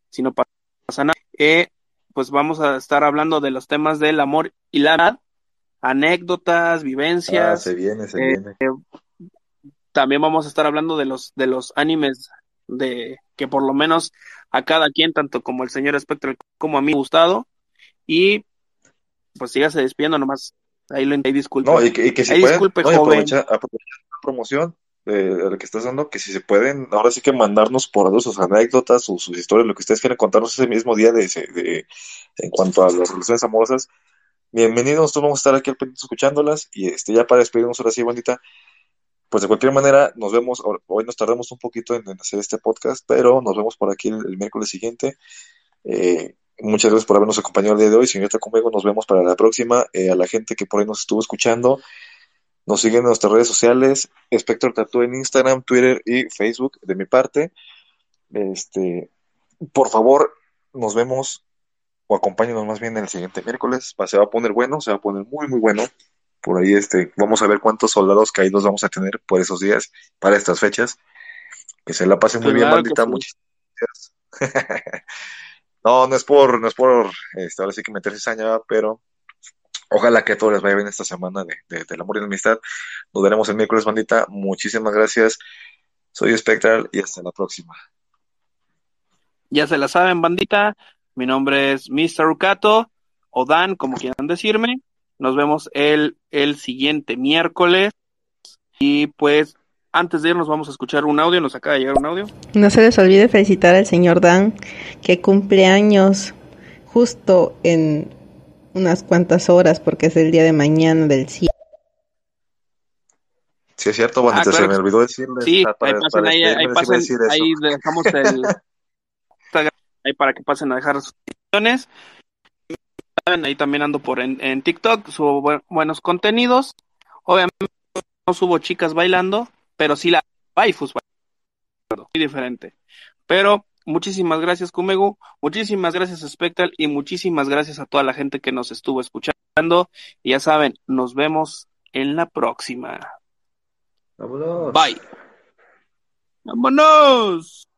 si no pasa nada, eh, pues vamos a estar hablando de los temas del amor y la edad, anécdotas, vivencias. Ah, se viene, se viene. Eh, también vamos a estar hablando de los de los animes de que por lo menos a cada quien, tanto como el señor Spectral como a mí, gustado. Y pues sígase despidiendo nomás. Ahí lo ahí disculpe. No, y que, y que si ahí disculpe, joven. la promoción de, que estás dando, que si se pueden, ahora sí que mandarnos por sus anécdotas, sus, sus historias, lo que ustedes quieran contarnos ese mismo día de, de, en cuanto a las relaciones amorosas. Bienvenidos, todos vamos a estar aquí al pendiente escuchándolas y este ya para despedirnos ahora sí, bonita. Pues de cualquier manera, nos vemos, hoy nos tardamos un poquito en, hacer este podcast, pero nos vemos por aquí el, miércoles siguiente. Eh, muchas gracias por habernos acompañado el día de hoy. Señorita conmigo, nos vemos para la próxima. Eh, a la gente que por ahí nos estuvo escuchando, nos siguen en nuestras redes sociales, Spectro Tattoo en Instagram, Twitter y Facebook de mi parte. Este, por favor, nos vemos o acompáñenos más bien el siguiente miércoles. Se va a poner bueno, se va a poner muy, muy bueno. Por ahí este, vamos a ver cuántos soldados caídos vamos a tener por esos días, para estas fechas. Que se la pasen muy bien, maldita. Muchas gracias. no, no es por, no es por, este, ahora sí que meterse saña, pero Ojalá que a todos les vaya bien esta semana de, del amor y la amistad. Nos veremos el miércoles, bandita. Muchísimas gracias. Soy Spectral y hasta la próxima. Ya se la saben, bandita. Mi nombre es Mr. Rucato o Dan, como quieran decirme. Nos vemos el, el siguiente miércoles. Y pues, antes de irnos, vamos a escuchar un audio. Nos acaba de llegar un audio. No se les olvide felicitar al señor Dan, que cumple años justo en unas cuantas horas porque es el día de mañana del cielo. Sí, es cierto, bueno, ah, se me olvidó decirles. Sí, ahí pasen, ahí, ahí, pasen, ahí dejamos el ahí para que pasen a dejar sus Ahí también ando por en, en TikTok, subo buenos contenidos. Obviamente no subo chicas bailando, pero sí la waifus bailando, muy diferente. Pero Muchísimas gracias, Kumegu. Muchísimas gracias, Spectral. Y muchísimas gracias a toda la gente que nos estuvo escuchando. Y ya saben, nos vemos en la próxima. Vámonos. Bye. Vámonos.